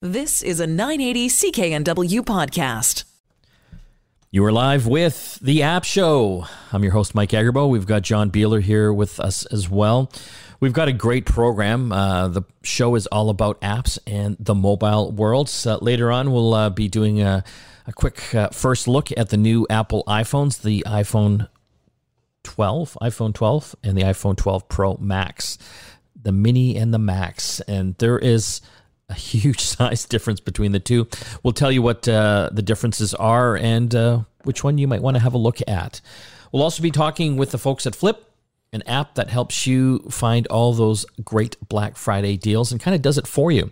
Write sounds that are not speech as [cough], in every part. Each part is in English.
This is a 980 CKNW podcast. You are live with the App Show. I'm your host, Mike Agerbo. We've got John Beeler here with us as well. We've got a great program. Uh, the show is all about apps and the mobile world. So later on, we'll uh, be doing a, a quick uh, first look at the new Apple iPhones, the iPhone 12, iPhone 12, and the iPhone 12 Pro Max, the Mini and the Max. And there is a huge [laughs] size difference between the two. We'll tell you what uh, the differences are and uh, which one you might want to have a look at. We'll also be talking with the folks at Flipp, an app that helps you find all those great Black Friday deals and kind of does it for you.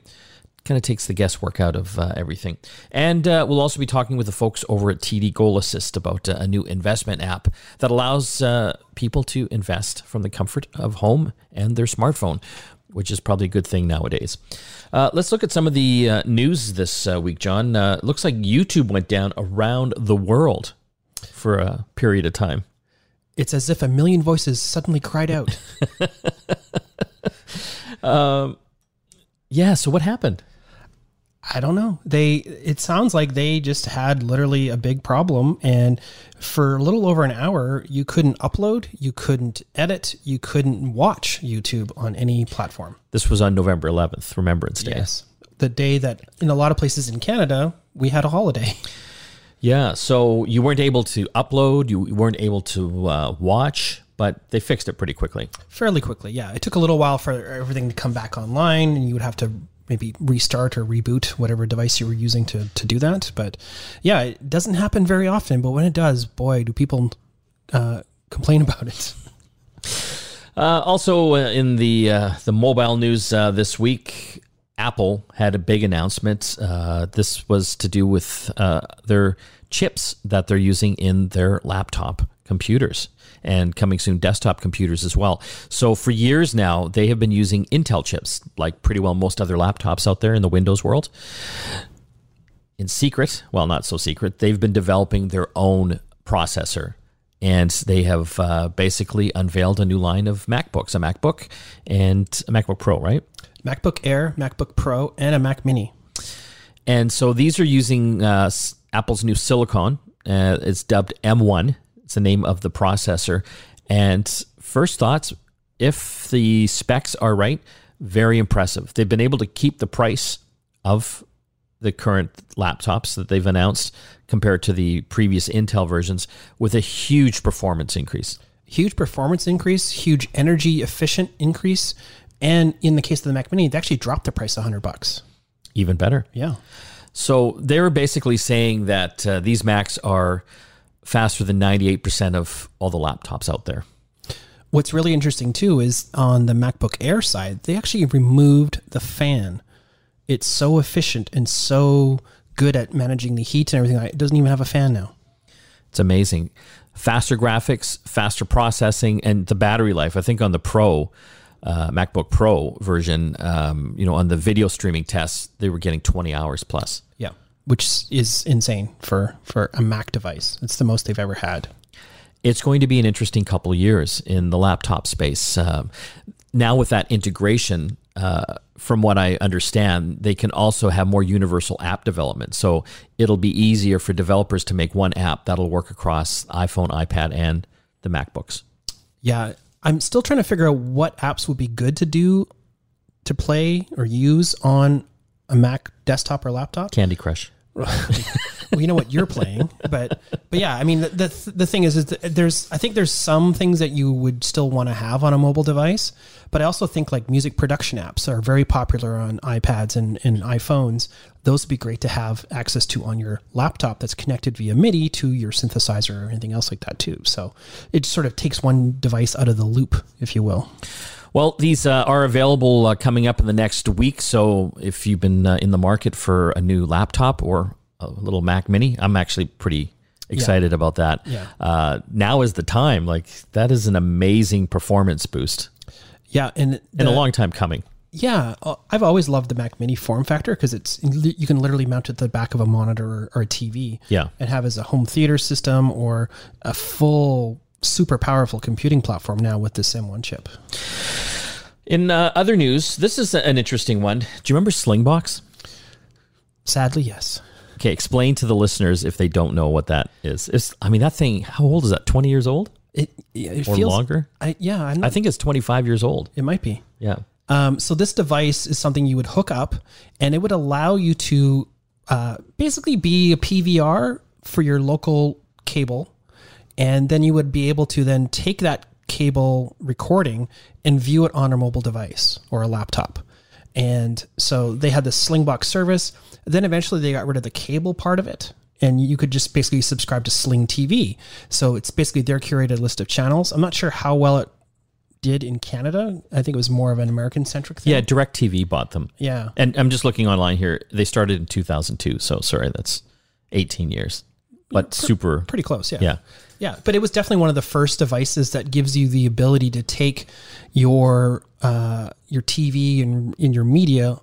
Kind of takes the guesswork out of uh, everything. And uh, we'll also be talking with the folks over at TD Goal Assist about uh, a new investment app that allows uh, people to invest from the comfort of home and their smartphone which is probably a good thing nowadays. Uh, let's look at some of the uh, news this uh, week, John. Uh, looks like YouTube went down around the world for a period of time. It's as if a million voices suddenly cried out. [laughs] um, yeah. So what happened? I don't know. They it sounds like they just had literally a big problem and for a little over an hour you couldn't upload, you couldn't edit, you couldn't watch YouTube on any platform. This was on November 11th, Remembrance Day. Yes. The day that in a lot of places in Canada we had a holiday. Yeah, so you weren't able to upload, you weren't able to uh, watch, but they fixed it pretty quickly. Fairly quickly, yeah. It took a little while for everything to come back online, and you would have to maybe restart or reboot whatever device you were using to, to do that. But yeah, it doesn't happen very often. But when it does, boy, do people uh, complain about it. [laughs] Uh, also, uh, in the uh, the mobile news uh, this week, Apple had a big announcement. Uh, this was to do with their chips that they're using in their laptop computers and coming soon desktop computers as well. So for years now, they have been using Intel chips, like pretty well most other laptops out there in the Windows world. In secret, well, not so secret, they've been developing their own processor. And they have uh, basically unveiled a new line of MacBooks, a MacBook and a MacBook Pro, right? MacBook Air, MacBook Pro, and a Mac Mini. And so these are using uh, Apple's new silicon. Uh, it's dubbed M1 it's the name of the processor. And first thoughts, if the specs are right, very impressive. They've been able to keep the price of the current laptops that they've announced compared to the previous Intel versions with a huge performance increase. Huge performance increase, huge energy efficient increase, and in the case of the Mac Mini, they actually dropped the price 100 bucks. Even better. Yeah. So they're basically saying that uh, these Macs are faster than 98% of all the laptops out there. What's really interesting too is on the MacBook Air side, they actually removed the fan. It's so efficient and so good at managing the heat and everything. It doesn't even have a fan now. It's amazing. Faster graphics, faster processing, and the battery life. I think on the Pro, uh, MacBook Pro version, um, you know, on the video streaming tests, they were getting 20 hours plus. Yeah which is insane for for a Mac device. It's the most they've ever had. It's going to be an interesting couple years in the laptop space. Uh, now with that integration, uh, from what I understand, they can also have more universal app development. So it'll be easier for developers to make one app that'll work across iPhone, iPad, and the MacBooks. Yeah, I'm still trying to figure out what apps would be good to do to play or use on a Mac desktop or laptop. Candy Crush. Well, you know what you're playing, but but yeah, I mean the the, the thing is is there's I think there's some things that you would still want to have on a mobile device, but I also think like music production apps are very popular on iPads and, and iPhones. Those would be great to have access to on your laptop that's connected via MIDI to your synthesizer or anything else like that too. So it sort of takes one device out of the loop, if you will. Well, these uh, are available uh, coming up in the next week. So if you've been uh, in the market for a new laptop or a little Mac Mini, I'm actually pretty excited yeah. about that. Yeah. Uh, now is the time. Like that is an amazing performance boost. Yeah, and the, in a long time coming. Yeah, uh, I've always loved the Mac Mini form factor because it's you can literally mount it to the back of a monitor or, or a TV. Yeah, and have as a home theater system or a full super powerful computing platform now with this M1 chip. In uh, other news, this is an interesting one. Do you remember Slingbox? Sadly, yes. Okay, explain to the listeners if they don't know what that is. It's, I mean, that thing. How old is that? Twenty years old It, it or feels longer? I, yeah, I'm I think it's twenty five years old. it might be. Yeah. Um, so this device is something you would hook up, and it would allow you to uh, basically be a PVR for your local cable, and then you would be able to then take that cable recording and view it on a mobile device or a laptop. And so they had this Slingbox service. Then eventually they got rid of the cable part of it. And you could just basically subscribe to Sling TV. So it's basically their curated list of channels. I'm not sure how well it did in Canada. I think it was more of an American centric thing. Yeah, DirecTV bought them. Yeah. And I'm just looking online here. They started in 2002. So sorry, that's 18 years. But super. Pretty close. Yeah. Yeah. Yeah. But it was definitely one of the first devices that gives you the ability to take your uh, your TV and in your media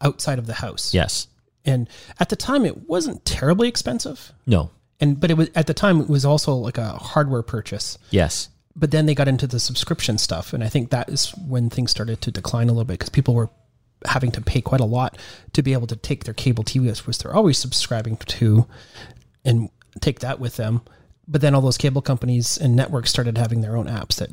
outside of the house. Yes. And at the time it wasn't terribly expensive. No. And but it was at the time it was also like a hardware purchase. Yes. But then they got into the subscription stuff and I think that is when things started to decline a little bit because people were having to pay quite a lot to be able to take their cable TV which they're always subscribing to and take that with them. But then all those cable companies and networks started having their own apps that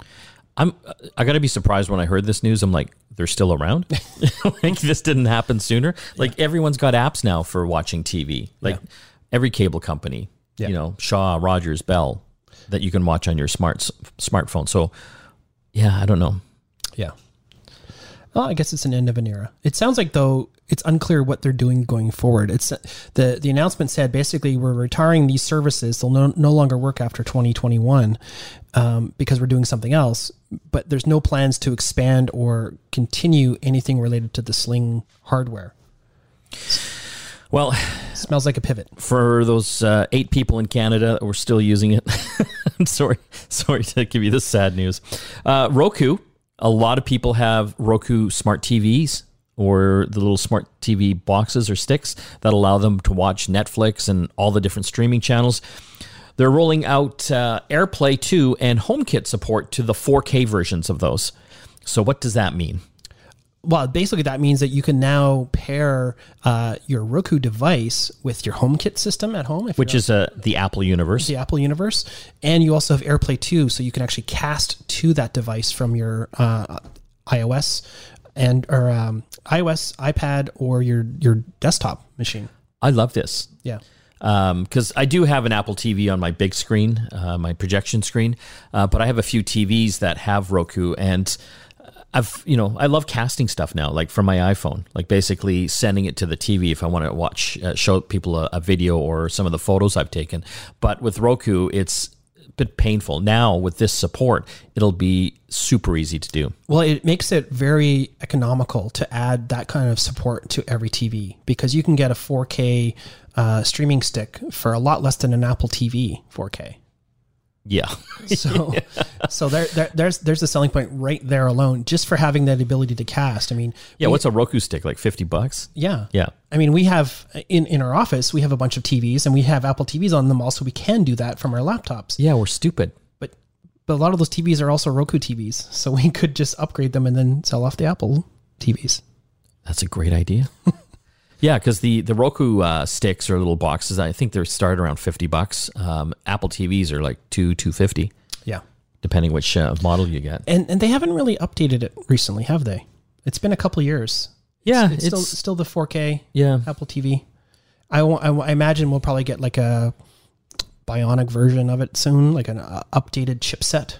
I'm. I got to be surprised when I heard this news. I'm like, they're still around. [laughs] [laughs] like this didn't happen sooner. Like everyone's got apps now for watching TV. Like every cable company. Yeah. You know, Shaw, Rogers, Bell, that you can watch on your smart smartphone. So, yeah, I don't know. Yeah. Well, I guess it's an end of an era. It sounds like though it's unclear what they're doing going forward. It's the the announcement said basically we're retiring these services. They'll no, no longer work after 2021 um, because we're doing something else. But there's no plans to expand or continue anything related to the Sling hardware. Well, smells like a pivot. for those uh, eight people in Canada that were still using it, [laughs] I'm sorry, sorry to give you this sad news. Uh, Roku, a lot of people have Roku smart TVs or the little smart TV boxes or sticks that allow them to watch Netflix and all the different streaming channels. They're rolling out uh, AirPlay 2 and HomeKit support to the 4K versions of those. So, what does that mean? Well, basically that means that you can now pair uh, your Roku device with your HomeKit system at home, if Which is uh, the Apple universe. the Apple universe, and you also have AirPlay 2, so you can actually cast to that device from your uh, iOS and or um, iOS, iPad, or your your desktop machine. I love this. Yeah, because I do have an Apple TV on my big screen, uh, my projection screen, uh, but I have a few TVs that have Roku, and I've you know I love casting stuff now, like from my iPhone, like basically sending it to the TV if I want to watch, uh, show people a, a video or some of the photos I've taken. But with Roku, it's a bit painful. Now with this support, it'll be super easy to do. well, it makes it very economical to add that kind of support to every TV because you can get a 4K uh, streaming stick for a lot less than an Apple TV 4K. Yeah, [laughs] So, [laughs] so there, there, there's there's a selling point right there alone, just for having that ability to cast. I mean, yeah. we- What's a Roku stick like? Fifty bucks? yeah, Yeah. I mean, we have in in our office we have a bunch of TVs and we have Apple TVs on them. Also, we can do that from our laptops. Yeah, we're stupid. But but a lot of those TVs are also Roku TVs, so we could just upgrade them and then sell off the Apple TVs. That's a great idea. [laughs] yeah, because the the Roku uh, sticks or little boxes, I think they're start around fifty bucks. Um, Apple TVs are like two two fifty, Yeah, depending which uh, model you get. and and they haven't really updated it recently, have they? It's been a couple of years. Yeah, It's, still still the 4K yeah. Apple TV. I, I, imagine we'll probably get like a bionic version of it soon, like an uh, updated chipset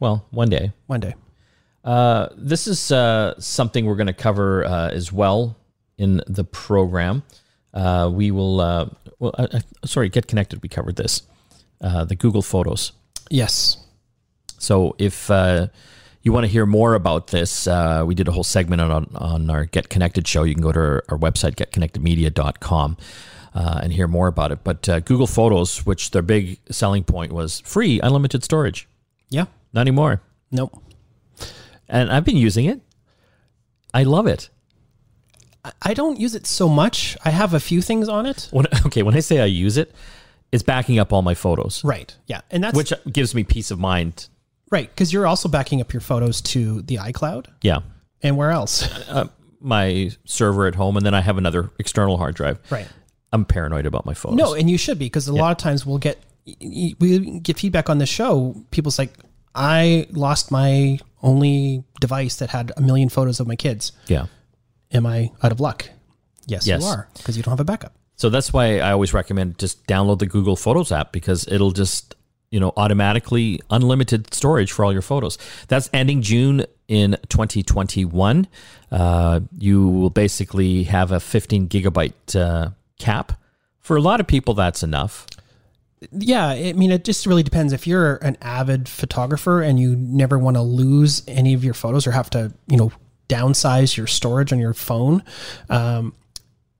Well, one day. one day. Uh, this is uh, something we're going to cover uh, as well in the program. Uh, we will. Uh, well, I, sorry, get connected. We covered this. Uh, the Google Photos. Yes. So if uh, you want to hear more about this, uh, we did a whole segment on, on our Get Connected show. You can go to our, our website, getconnectedmedia.com, uh, and hear more about it. But uh, Google Photos, which their big selling point was free, unlimited storage. Yeah. Not anymore. Nope. And I've been using it. I love it. I- don't use it so much. I have a few things on it. When, [laughs] okay, when I say I use it, it's backing up all my photos, Right. Yeah. And that's which gives me peace of mind. right because you're also backing up your photos to the iCloud Yeah. and where else? [laughs] Uh, my server at home, and then I have another external hard drive. Right. I'm paranoid about my photos. No, and you should be because a lot of times we'll get we get feedback on the show. People's like, I lost my only device that had a million photos of my kids. yeah. Am I out of luck? Yes, Yes. you are because you don't have a backup. So that's why I always recommend just download the Google Photos app because it'll just, you know, automatically unlimited storage for all your photos. That's ending June in 2021. Uh, you will basically have a 15 gigabyte uh, cap. For a lot of people, that's enough. Yeah, I mean, it just really depends. If you're an avid photographer and you never want to lose any of your photos or have to, you know, downsize your storage on your phone, um,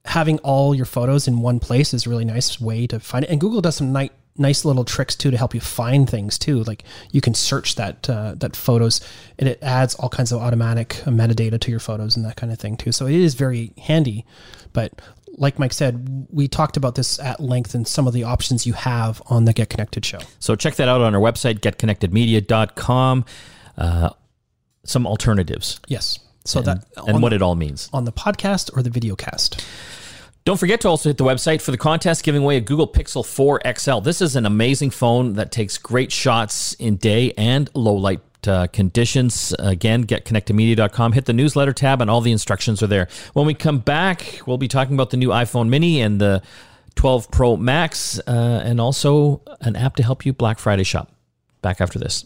having all your photos in one place is a really nice way to find it. And Google does some nice, nice little tricks too to help you find things too. Like you can search that uh, that photos, and it adds all kinds of automatic metadata to your photos and that kind of thing too. So it is very handy. But like Mike said, we talked about this at length and some of the options you have on the Get Connected show. So check that out on our website, getconnectedmedia.com. Uh, some alternatives Yes. So and, that and what it all means. on the podcast or the video cast. Don't forget to also hit the website for the contest giving away a Google Pixel 4 XL. This is an amazing phone that takes great shots in day and low light uh, conditions. Again, getconnectedmedia.com. Hit the newsletter tab, and all the instructions are there. When we come back, we'll be talking about the new iPhone Mini and the 12 Pro Max, uh, and also an app to help you Black Friday shop. Back after this.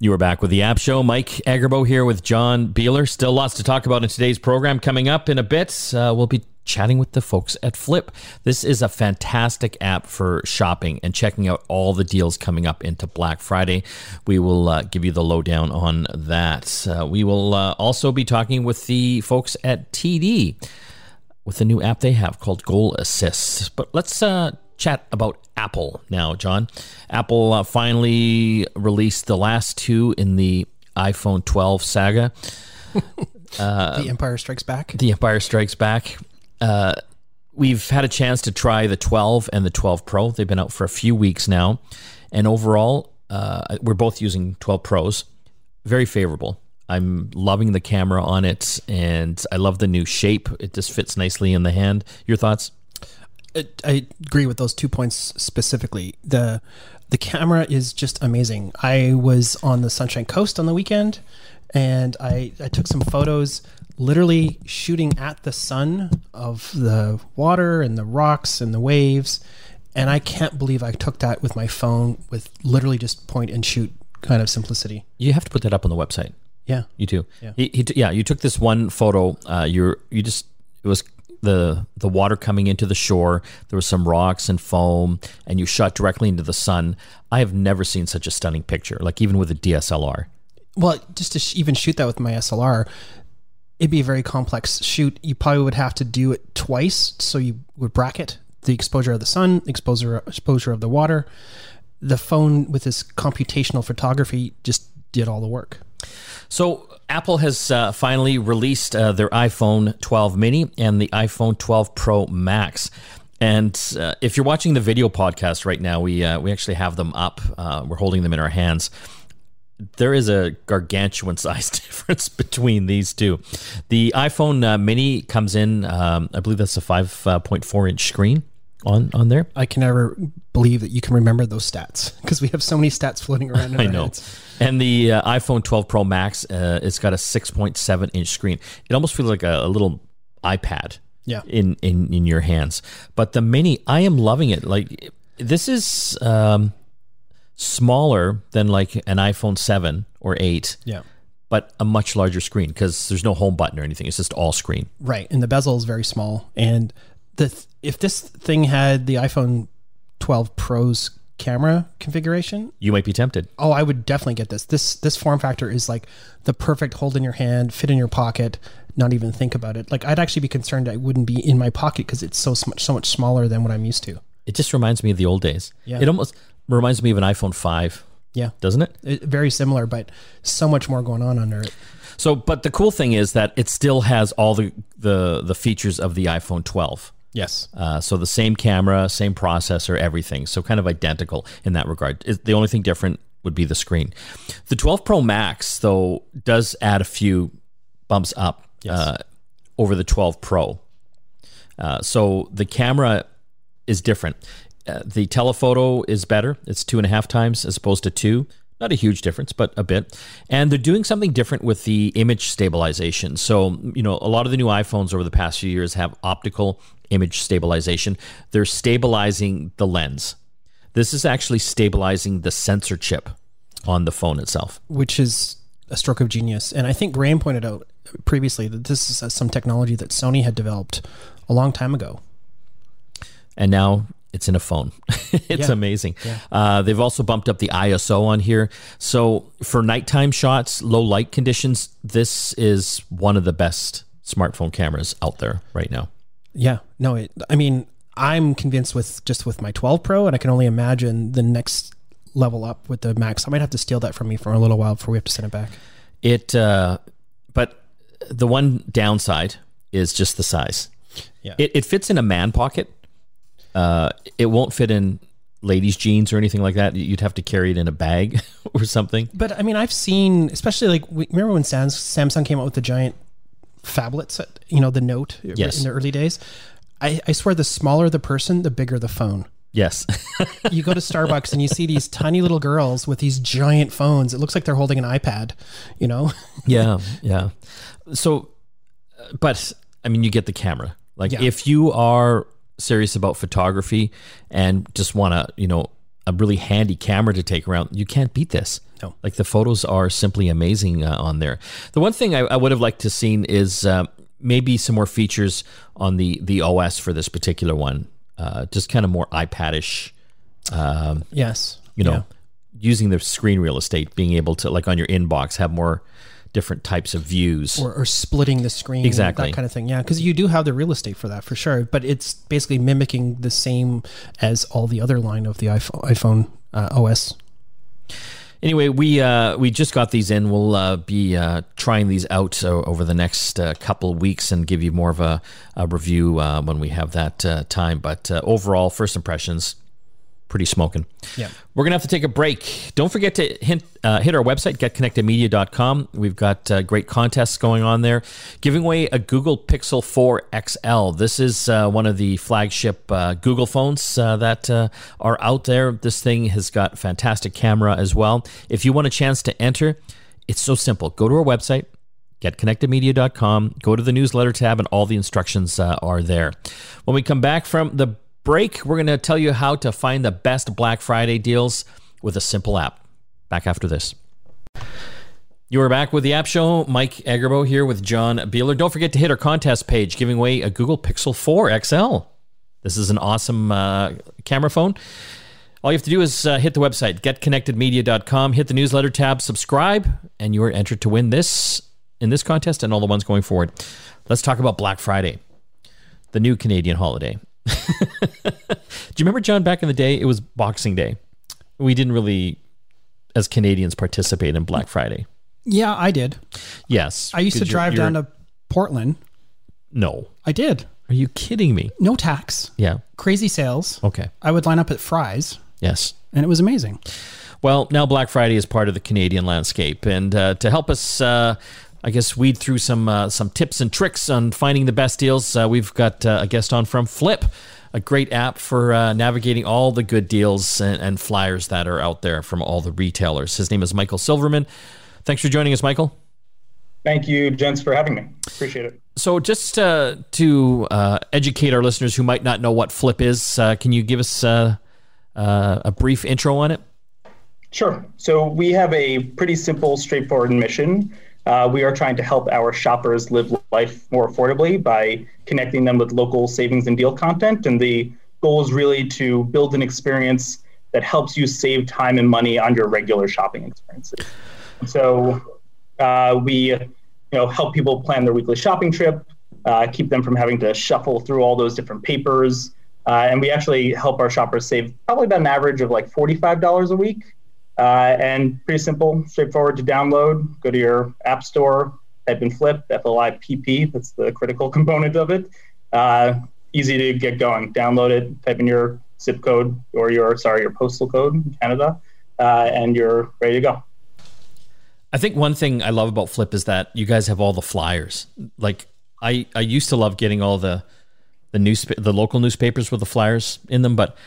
You are back with the App Show. Mike Agerbo here with John Beeler. Still lots to talk about in today's program. Coming up in a bit, uh, we'll be chatting with the folks at Flipp. This is a fantastic app for shopping and checking out all the deals coming up into Black Friday. We will uh, give you the lowdown on that. Uh, we will uh, also be talking with the folks at TD with the new app they have called Goal Assist. But let's uh, chat about Apple now, John. Apple uh, finally released the last two in the iPhone 12 saga. [laughs] the Empire Strikes Back. The Empire Strikes Back. Uh, we've had a chance to try the 12 and the 12 Pro. They've been out for a few weeks now. And overall, uh, we're both using 12 Pros. Very favorable. I'm loving the camera on it, and I love the new shape. It just fits nicely in the hand. Your thoughts? I agree with those two points specifically. the The camera is just amazing. I was on the Sunshine Coast on the weekend, and I I took some photos, literally shooting at the sun of the water and the rocks and the waves, and I can't believe I took that with my phone with literally just point and shoot kind of simplicity. You have to put that up on the website. Yeah. You do. Yeah. He, he, yeah. You took this one photo. Uh, you're you just it was the the water coming into the shore. There was some rocks and foam, and you shot directly into the sun. I have never seen such a stunning picture. Like even with a DSLR. Well, just to sh- even shoot that with my SLR, it'd be a very complex shoot. You probably would have to do it twice, so you would bracket the exposure of the sun, exposure exposure of the water. The phone with this computational photography just did all the work. So Apple has uh, finally released uh, their iPhone 12 mini and the iPhone 12 Pro Max. And uh, if you're watching the video podcast right now, we uh, we actually have them up. Uh, we're holding them in our hands. There is a gargantuan [laughs] size difference between these two. The iPhone uh, Mini comes in, um, I believe that's a 5.4 inch screen on on there. I can never believe that you can remember those stats because we have so many stats floating around. In [laughs] I our know. heads. And the uh, iPhone 12 Pro Max, uh, it's got a 6.7 inch screen. It almost feels like a, a little iPad. Yeah. In, in in your hands, but the mini, I am loving it. Like this is um, smaller than like an iPhone 7 or 8, Yeah. but a much larger screen because there's no home button or anything. It's just all screen. Right, and the bezel is very small. And the th- if this thing had the iPhone 12 Pro's camera configuration, You might be tempted. oh, I would definitely get this. This this form factor is like the perfect hold in your hand, fit in your pocket, not even think about it. Like I'd actually be concerned I wouldn't be in my pocket because it's so sm- so much smaller than what I'm used to. It just reminds me of the old days. Yeah. It almost reminds me of an iPhone 5, Yeah, doesn't it? it, very similar, but so much more going on under it. So, but the cool thing is that it still has all the the the features of the iPhone 12. Yes, Uh, so the same camera, same processor, everything. So kind of identical in that regard. The only thing different would be the screen. The 12 Pro Max, though, does add a few bumps up. Uh, over the 12 Pro. Uh, so the camera is different. Uh, the telephoto is better. It's two and a half times as opposed to two. Not a huge difference, but a bit. And they're doing something different with the image stabilization. So, you know, a lot of the new iPhones over the past few years have optical image stabilization. They're stabilizing the lens. This is actually stabilizing the sensor chip on the phone itself. which is a stroke of genius. And I think Graham pointed out previously that this is uh, some technology that Sony had developed a long time ago. and now it's in a phone. [laughs] it's Yeah. amazing. Uh, they've also bumped up the ISO on here. So for nighttime shots, low light conditions, this is one of the best smartphone cameras out there right now. Yeah, no, it, I mean, I'm convinced with just with my 12 Pro, and I can only imagine the next level up with the Max. I might have to steal that from me for a little while before we have to send it back. It, uh, but the one downside is just the size. Yeah. It, it fits in a man pocket. Uh, it won't fit in ladies' jeans or anything like that. You'd have to carry it in a bag [laughs] or something. But I mean, I've seen, especially like, remember when Samsung came out with the giant phablets, you know, the Note Yes. in the early days? I, I swear, the smaller the person, the bigger the phone. Yes. [laughs] You go to Starbucks and you see these tiny little girls with these giant phones. It looks like they're holding an iPad, you know? [laughs] yeah, yeah. So, uh, but I mean, you get the camera. Like, Yeah. if you are serious about photography and just want to, you know, a really handy camera to take around, you can't beat this. No. Like the photos are simply amazing uh, on there. The one thing I, I would have liked to seen is uh, maybe some more features on the the OS for this particular one. Uh, just kind of more iPadish. Um, Yes. you know, Yeah. using the screen real estate, being able to like on your inbox have more different types of views. or, or splitting the screen, Exactly. that kind of thing. Yeah, because you do have the real estate for that for sure, but it's basically mimicking the same as all the other line of the iPhone, iPhone uh, OS. Anyway, we uh, we just got these in. We'll uh, be uh, trying these out uh, over the next uh, couple of weeks and give you more of a, a review uh, when we have that uh, time. But uh, overall, first impressions, pretty smoking. Yeah. We're going to have to take a break. Don't forget to hint, uh, hit our website, getconnectedmedia.com. We've got uh, great contests going on there. Giving away a Google Pixel 4 XL. This is uh, one of the flagship uh, Google phones uh, that uh, are out there. This thing has got fantastic camera as well. If you want a chance to enter, it's so simple. Go to our website, getconnectedmedia.com, go to the newsletter tab, and all the instructions uh, are there. When we come back from the break, we're going to tell you how to find the best Black Friday deals with a simple app. Back after this. You are back with the App Show. Mike Agerbo here with John Beeler. Don't forget to hit our contest page giving away a Google Pixel 4 XL. This is an awesome uh, camera phone. All you have to do is uh, hit the website, getconnectedmedia.com, hit the newsletter tab, subscribe, and you are entered to win this in this contest and all the ones going forward. Let's talk about Black Friday, the new Canadian holiday. [laughs] Do you remember, John, back in the day, it was Boxing Day? We didn't really, as Canadians, participate in Black Friday. Yeah, I did. Yes. I used to you're- drive you're- down to Portland. No. I did. Are you kidding me? No tax, Yeah. crazy sales. Okay. I would line up at Fry's, Yes. and it was amazing. Well, now Black Friday is part of the Canadian landscape, and uh, to help us, uh, I guess, weed through some uh, some tips and tricks on finding the best deals, uh, we've got uh, a guest on from Flipp, a great app for uh, navigating all the good deals and, and flyers that are out there from all the retailers. His name is Michael Silverman. Thanks for joining us, Michael. Thank you, gents, for having me. Appreciate it. So, just uh, to uh, educate our listeners who might not know what Flipp is, uh, can you give us uh, uh, a brief intro on it? Sure. So we have a pretty simple, straightforward mission. Uh, we are trying to help our shoppers live life more affordably by connecting them with local savings and deal content. And the goal is really to build an experience that helps you save time and money on your regular shopping experiences. So uh, we, you know, help people plan their weekly shopping trip, uh, keep them from having to shuffle through all those different papers. Uh, and we actually help our shoppers save probably about an average of like $45 a week. Uh, and pretty simple, straightforward to download. Go to your app store, type in Flipp, F L I P P. That's the critical [laughs] component of it. Uh, easy to get going. Download it, type in your zip code or your, sorry, your postal code in Canada, uh, and you're ready to go. I think one thing I love about Flipp is that you guys have all the flyers. Like I I used to love getting all the the news the local newspapers with the flyers in them, but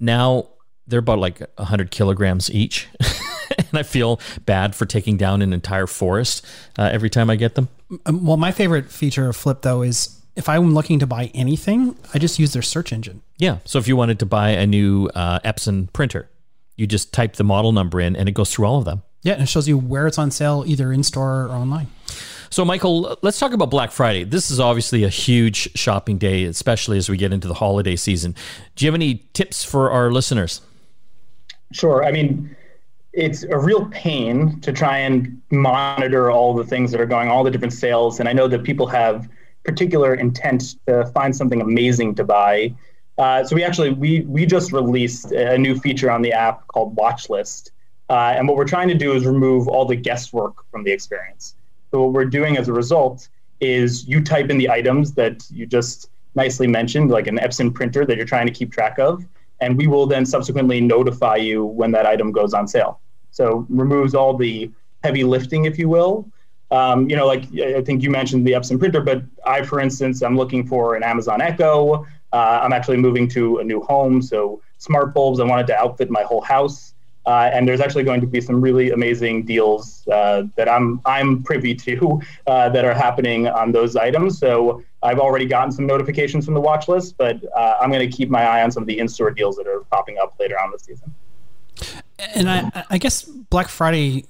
now they're about like hundred kilograms each. [laughs] and I feel bad for taking down an entire forest uh, every time I get them. Well, my favorite feature of Flipp though is if I'm looking to buy anything, I just use their search engine. Yeah. So if you wanted to buy a new uh, Epson printer, you just type the model number in and it goes through all of them. Yeah, and it shows you where it's on sale, either in store or online. So, Michael, let's talk about Black Friday. This is obviously a huge shopping day, especially as we get into the holiday season. Do you have any tips for our listeners? Sure. I mean, it's a real pain to try and monitor all the things that are going, all the different sales. And I know that people have particular intent to find something amazing to buy. Uh, so we actually we we just released a new feature on the app called Watch List, uh, and what we're trying to do is remove all the guesswork from the experience. So what we're doing as a result is you type in the items that you just nicely mentioned, like an Epson printer that you're trying to keep track of, and we will then subsequently notify you when that item goes on sale. So removes all the heavy lifting, if you will, um, you know, like I think you mentioned the Epson printer, but I, for instance, I'm looking for an Amazon Echo. Uh, I'm actually moving to a new home, so smart bulbs. I wanted to outfit my whole house, uh, and there's actually going to be some really amazing deals uh, that I'm I'm privy to [laughs] uh, that are happening on those items. So I've already gotten some notifications from the watch list, but uh, I'm going to keep my eye on some of the in-store deals that are popping up later on this season. And I, I guess Black Friday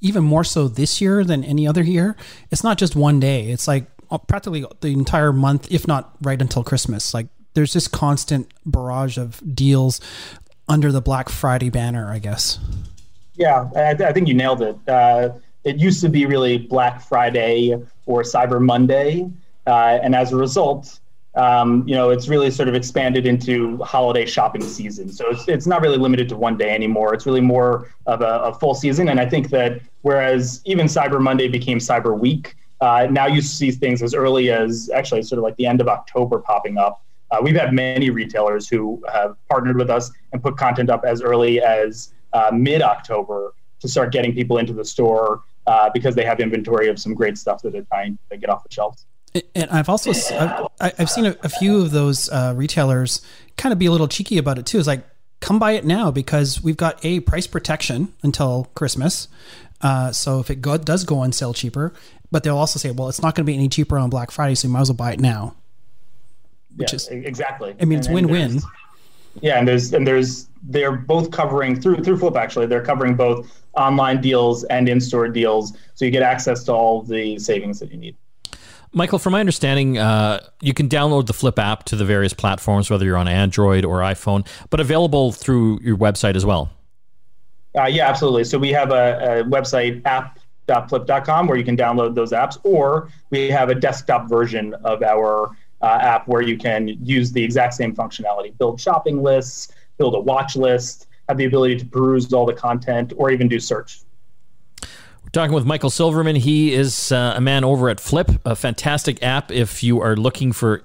even more so this year than any other year. It's not just one day. It's like uh, practically the entire month, if not right until Christmas. Like there's this constant barrage of deals under the Black Friday banner, I guess. Yeah, I, I think you nailed it. Uh, it used to be really Black Friday or Cyber Monday, uh, and as a result, um, you know, it's really sort of expanded into holiday shopping season. So it's, it's not really limited to one day anymore. It's really more of a, a full season. And I think that whereas even Cyber Monday became Cyber Week, uh, now you see things as early as actually sort of like the end of October popping up. Uh, we've had many retailers who have partnered with us and put content up as early as uh, mid October to start getting people into the store uh, because they have inventory of some great stuff that they're trying to get off the shelves. And I've also I've, I've seen a, a, few of those uh, retailers kind of be a little cheeky about it too. It's like come buy it now because we've got a price protection until Christmas. Uh, so if it go, does go on sale cheaper, but they'll also say, well, it's not going to be any cheaper on Black Friday, so you might as well buy it now. Which yeah, is exactly. I mean, it's win-win. Yeah, and there's and there's they're both covering through through Flipp actually. They're covering both online deals and in-store deals, so you get access to all the savings that you need. Michael, from my understanding, uh, you can download the Flipp app to the various platforms, whether you're on Android or iPhone, but available through your website as well. Uh, yeah, absolutely. So we have a, a website, app.flipp.com, where you can download those apps, or we have a desktop version of our uh, app where you can use the exact same functionality build shopping lists, build a watch list, have the ability to peruse all the content, or even do search we're talking with Michael Silverman. He is uh, a man over at Flipp, a fantastic app if you are looking for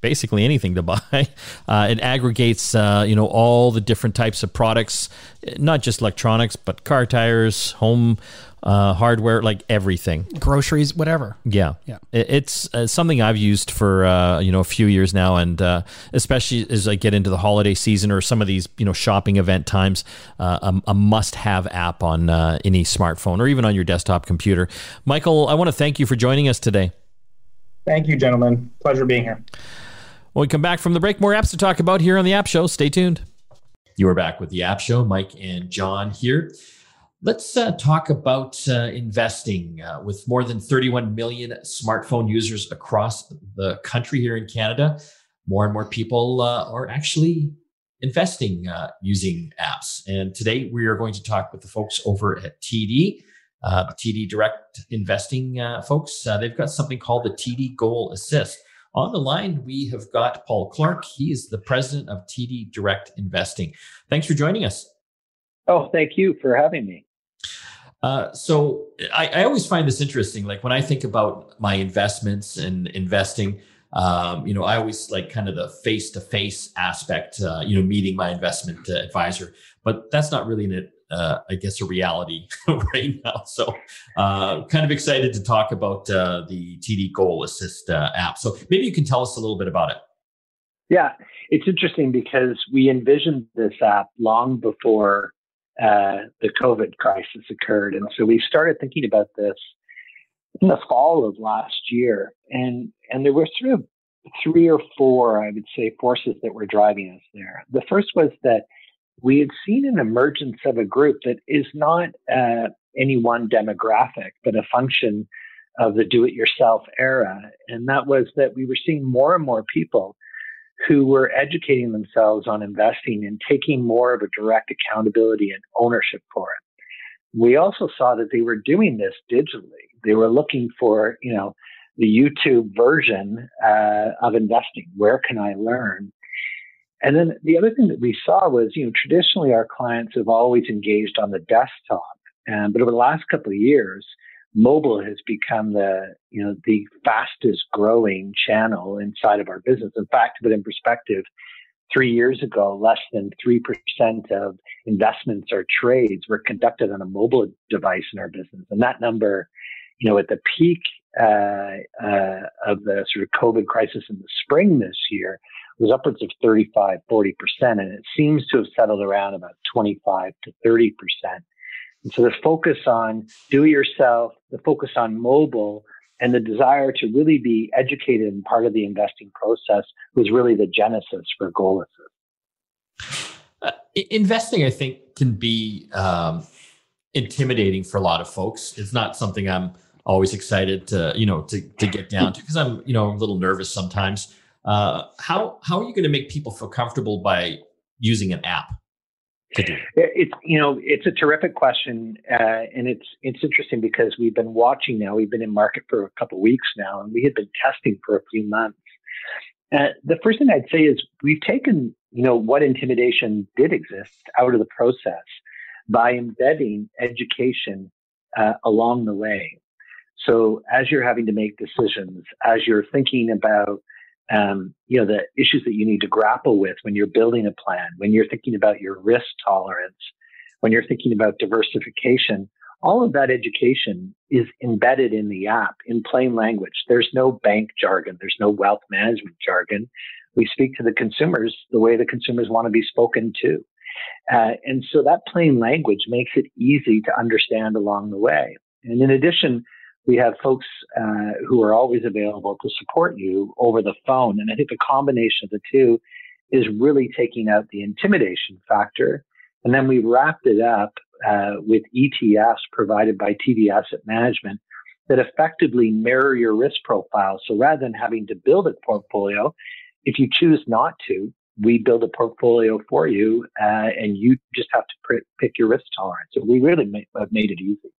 basically anything to [laughs] buy. Uh, it aggregates, uh, you know, all the different types of products, not just electronics, but car tires, home uh, hardware, like everything, groceries, whatever. Yeah, yeah. It's uh, something I've used for uh, you know a few years now, and uh, especially as I get into the holiday season or some of these you know shopping event times, uh, a, a must-have app on uh, any smartphone or even on your desktop computer. Michael, I want to thank you for joining us today. Thank you, gentlemen. Pleasure being here. When we come back from the break, more apps to talk about here on the App Show. Stay tuned. You are back with the App Show. Mike and John here. Let's uh, talk about uh, investing. Uh, with more than 31 million smartphone users across the country here in Canada, more and more people uh, are actually investing uh, using apps. And today we are going to talk with the folks over at TD, uh, TD Direct Investing folks. they've got something called the TD Goal Assist. On the line, we have got Paul Clark. He is the president of TD Direct Investing. Thanks for joining us. Oh, thank you for having me. Uh, so I, I, always find this interesting. Like when I think about my investments and investing, um, you know, I always like kind of the face to face aspect, uh, you know, meeting my investment uh, advisor, but that's not really an uh, I guess, a reality [laughs] right now. So, uh, kind of excited to talk about uh, the TD Goal Assist app. So, maybe you can tell us a little bit about it. Yeah, it's interesting because we envisioned this app long before uh, the COVID crisis occurred, and so we started thinking about this in the fall of last year, and and there were sort of three or four, I would say, forces that were driving us there. The first was that we had seen an emergence of a group that is not uh, any one demographic, but a function of the do-it-yourself era, and that was that we were seeing more and more people who were educating themselves on investing and taking more of a direct accountability and ownership for it. We also saw that they were doing this digitally. They were looking for, you know, the YouTube version uh, of investing. Where can I learn? And then the other thing that we saw was, you know, traditionally our clients have always engaged on the desktop, um, but over the last couple of years, mobile has become the, you know, the fastest growing channel inside of our business. In fact, to put in perspective, three years ago, less than 3% of investments or trades were conducted on a mobile device in our business. And that number, you know, at the peak uh, uh, of the sort of COVID crisis in the spring this year was upwards of 35, 40%. And it seems to have settled around about 25 to 30%. And so the focus on do it yourself, the focus on mobile, and the desire to really be educated and part of the investing process was really the genesis for Goal Uh, investing, I think, can be um, intimidating for a lot of folks. It's not something I'm always excited to you know to to get down to because I'm you know a little nervous sometimes. Uh, how how are you going to make people feel comfortable by using an app to do? It's you know it's a terrific question, uh, and it's it's interesting because we've been watching now. We've been in market for a couple weeks now, and we had been testing for a few months. Uh, the first thing I'd say is we've taken you know what intimidation did exist out of the process by embedding education uh, along the way. So as you're having to make decisions, as you're thinking about um, you know the issues that you need to grapple with when you're building a plan, when you're thinking about your risk tolerance, when you're thinking about diversification, all of that education is embedded in the app in plain language. There's no bank jargon, there's no wealth management jargon. We speak to the consumers the way the consumers want to be spoken to. Uh, and so that plain language makes it easy to understand along the way. And in addition, we have folks uh, who are always available to support you over the phone. And I think the combination of the two is really taking out the intimidation factor. And then we wrapped it up uh, with ETFs provided by TD Asset Management that effectively mirror your risk profile. So rather than having to build a portfolio, if you choose not to, we build a portfolio for you, uh, and you just have to pr- pick your risk tolerance. So we really have made it easy.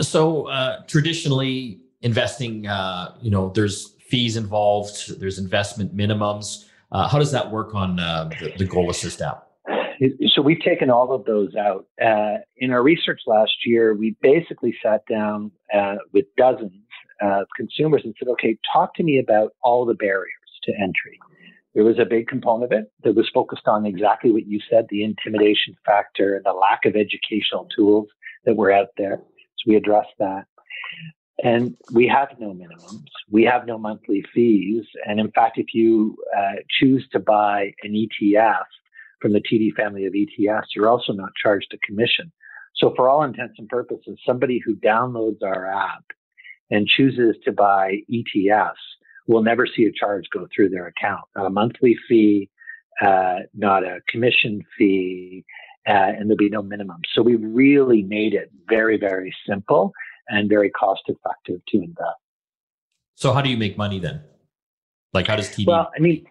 So uh, traditionally, investing, uh, you know, there's fees involved, there's investment minimums. Uh, how does that work on uh, the, the, Goal Assist app? So we've taken all of those out. Uh, in our research last year, we basically sat down uh, with dozens of consumers and said, "Okay, talk to me about all the barriers to entry." There was a big component of it that was focused on exactly what you said, the intimidation factor and the lack of educational tools that were out there we address that. And we have no minimums. We have no monthly fees. And in fact, if you uh, choose to buy an ETF from the TD family of ETFs, you're also not charged a commission. So, for all intents and purposes, somebody who downloads our app and chooses to buy ETFs will never see a charge go through their account. Not a monthly fee, uh, not a commission fee, uh, and there'll be no minimum. So we really made it very, very simple and very cost effective to invest. So how do you make money then? Like how does TD? Well, I mean,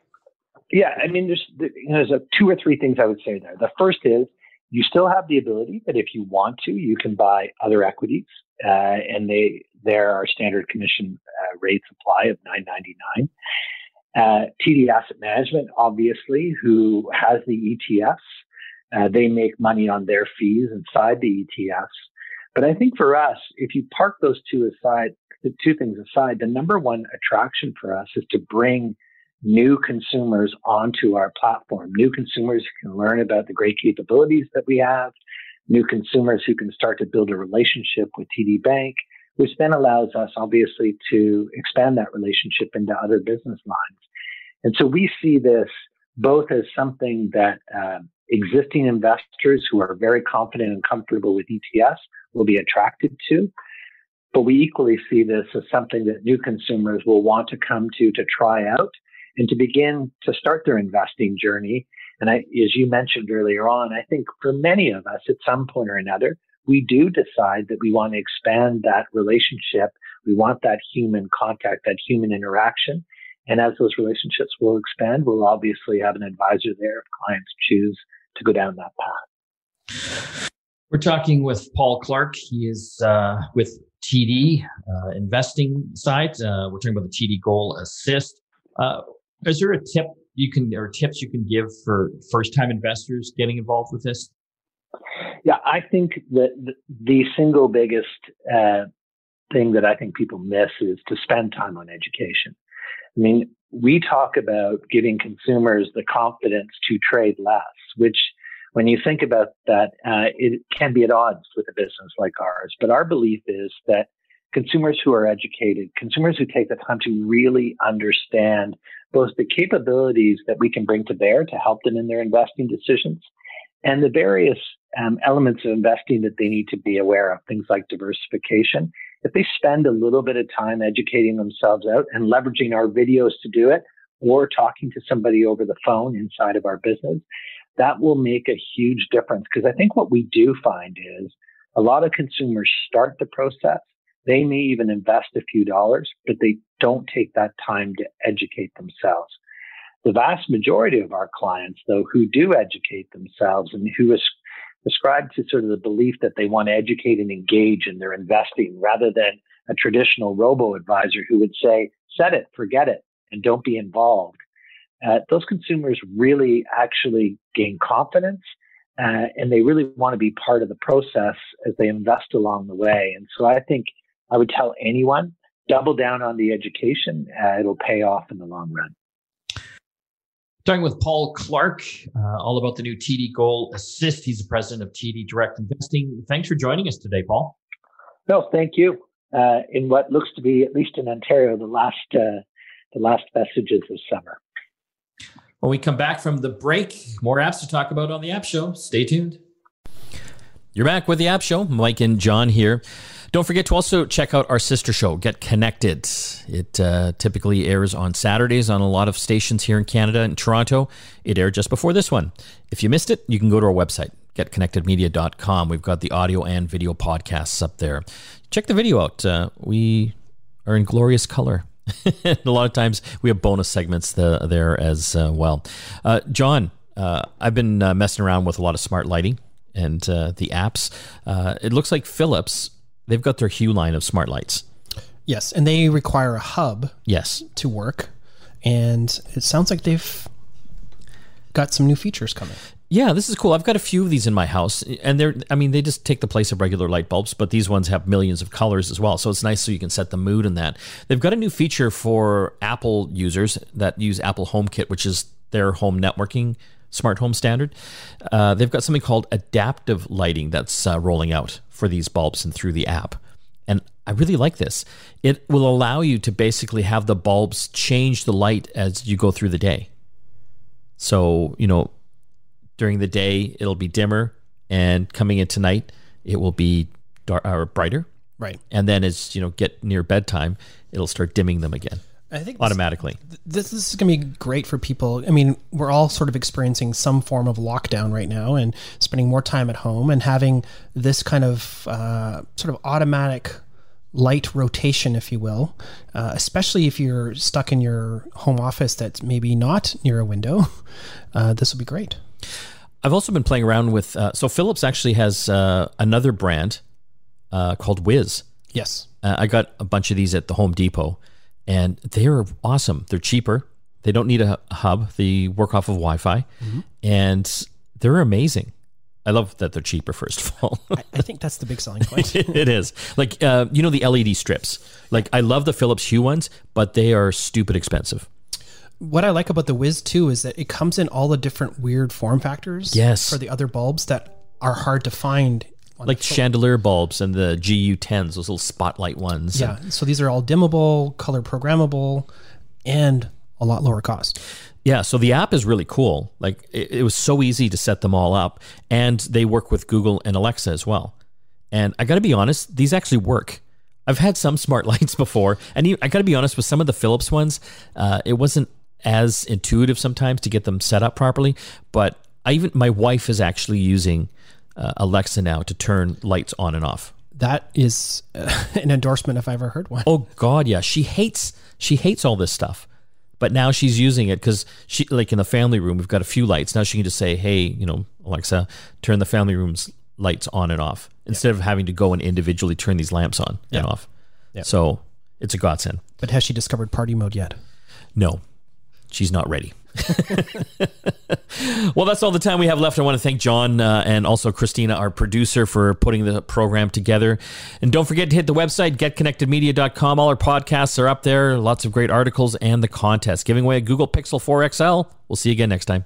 yeah, I mean, there's you know, there's a, two or three things I would say there. The first is you still have the ability that if you want to, you can buy other equities, uh, and they there are standard commission uh, rates apply of nine ninety nine. Uh, TD Asset Management, obviously, who has the ETFs, uh, they make money on their fees inside the ETFs. But I think for us, if you park those two aside, the two things aside, the number one attraction for us is to bring new consumers onto our platform, new consumers who can learn about the great capabilities that we have, new consumers who can start to build a relationship with TD Bank, which then allows us obviously to expand that relationship into other business lines. And so we see this both as something that uh, existing investors who are very confident and comfortable with ETFs will be attracted to. But we equally see this as something that new consumers will want to come to to try out and to begin to start their investing journey. And I, as you mentioned earlier on, I think for many of us at some point or another, we do decide that we want to expand that relationship. We want that human contact, that human interaction. And as those relationships will expand, we'll obviously have an advisor there if clients choose to go down that path. We're talking with Paul Clark. He is uh, with TD uh, investing side. Uh, we're talking about the TD Goal Assist. Uh, is there a tip you can or tips you can give for first time investors getting involved with this? Yeah, I think that the single biggest uh, thing that I think people miss is to spend time on education. I mean, we talk about giving consumers the confidence to trade less, which when you think about that, uh, it can be at odds with a business like ours. But our belief is that consumers who are educated, consumers who take the time to really understand both the capabilities that we can bring to bear to help them in their investing decisions and the various um, elements of investing that they need to be aware of, things like diversification. If they spend a little bit of time educating themselves out and leveraging our videos to do it, or talking to somebody over the phone inside of our business, that will make a huge difference. Because I think what we do find is a lot of consumers start the process. They may even invest a few dollars, but they don't take that time to educate themselves. The vast majority of our clients, though, who do educate themselves and who ascribe to sort of the belief that they want to educate and engage in their investing rather than a traditional robo advisor who would say, set it, forget it, and don't be involved uh, those consumers really actually gain confidence uh, and they really want to be part of the process as they invest along the way. And so I think I would tell anyone double down on the education. Uh, it'll pay off in the long run. Talking with Paul Clark, uh, all about the new TD Goal Assist. He's the president of TD Direct Investing. Thanks for joining us today, Paul. No, thank you. Uh, in what looks to be, at least in Ontario, the last uh, the last messages of summer. When we come back from the break, more apps to talk about on the App Show. Stay tuned. You're back with the App Show. Mike and John here. Don't forget to also check out our sister show, Get Connected. It uh, typically airs on Saturdays on a lot of stations here in Canada and Toronto. It aired just before this one. If you missed it, you can go to our website, getconnectedmedia.com. We've got the audio and video podcasts up there. Check the video out. Uh, we are in glorious color. [laughs] a lot of times we have bonus segments the, there as uh, well. Uh, John, uh, I've been uh, messing around with a lot of smart lighting and the apps. It looks like Philips, they've got their Hue line of smart lights. Yes, and they require a hub yes. to work. And it sounds like they've got some new features coming. Yeah, this is cool. I've got a few of these in my house, and they're, I mean, they just take the place of regular light bulbs, but these ones have millions of colors as well. So it's nice so you can set the mood in that. They've got a new feature for Apple users that use Apple HomeKit, which is their home networking smart home standard. Uh, they've got something called adaptive lighting that's uh, rolling out for these bulbs and through the app. And I really like this. It will allow you to basically have the bulbs change the light as you go through the day. So, you know, during the day it'll be dimmer and coming into night it will be dark or brighter right and then as you know get near bedtime it'll start dimming them again I think automatically. This, this is going to be great for people. I mean, we're all sort of experiencing some form of lockdown right now and spending more time at home and having this kind of uh, sort of automatic light rotation, if you will, uh, especially if you're stuck in your home office that's maybe not near a window. [laughs] Uh, this will be great. I've also been playing around with. Uh, so Philips actually has uh, another brand uh, called Wiz. Yes, uh, I got a bunch of these at the Home Depot, and they are awesome. They're cheaper. They don't need a hub. They work off of Wi-Fi, mm-hmm. and they're amazing. I love that they're cheaper. First of all, I, I, think that's the big selling [laughs] point. it is like uh, you know the LED strips. Like I love the Philips Hue ones, but they are stupid expensive. what I like about the Wiz too is that it comes in all the different weird form factors. Yes. For the other bulbs that are hard to find. Like chandelier bulbs and the GU10s, those little spotlight ones. yeah. So these are all dimmable, color programmable, and a lot lower cost. Yeah, so the app is really cool. Like it, it was so easy to set them all up, and they work with Google and Alexa as well. And I got to be honest, these actually work. I've had some [laughs] smart lights before, and I got to be honest with some of the Philips ones, uh, it wasn't as intuitive sometimes to get them set up properly. But I even my wife is actually using uh, Alexa now to turn lights on and off. That is uh, [laughs] an endorsement if I ever heard one. Oh God, yeah. She hates she hates all this stuff, but now she's using it because she like in the family room we've got a few lights. Now she can just say, "Hey, you know, Alexa, turn the family room's lights on and off," instead of having to go and individually turn these lamps on and Yeah. off. So it's a godsend. But has she discovered party mode yet? No, she's not ready. [laughs] well, that's all the time we have left. I want to thank John uh, and also Christina, our producer, for putting the program together. And don't forget to hit the website, getconnectedmedia.com. All our podcasts are up there, lots of great articles, and the contest. Giving away a Google Pixel 4 XL. We'll see you again next time.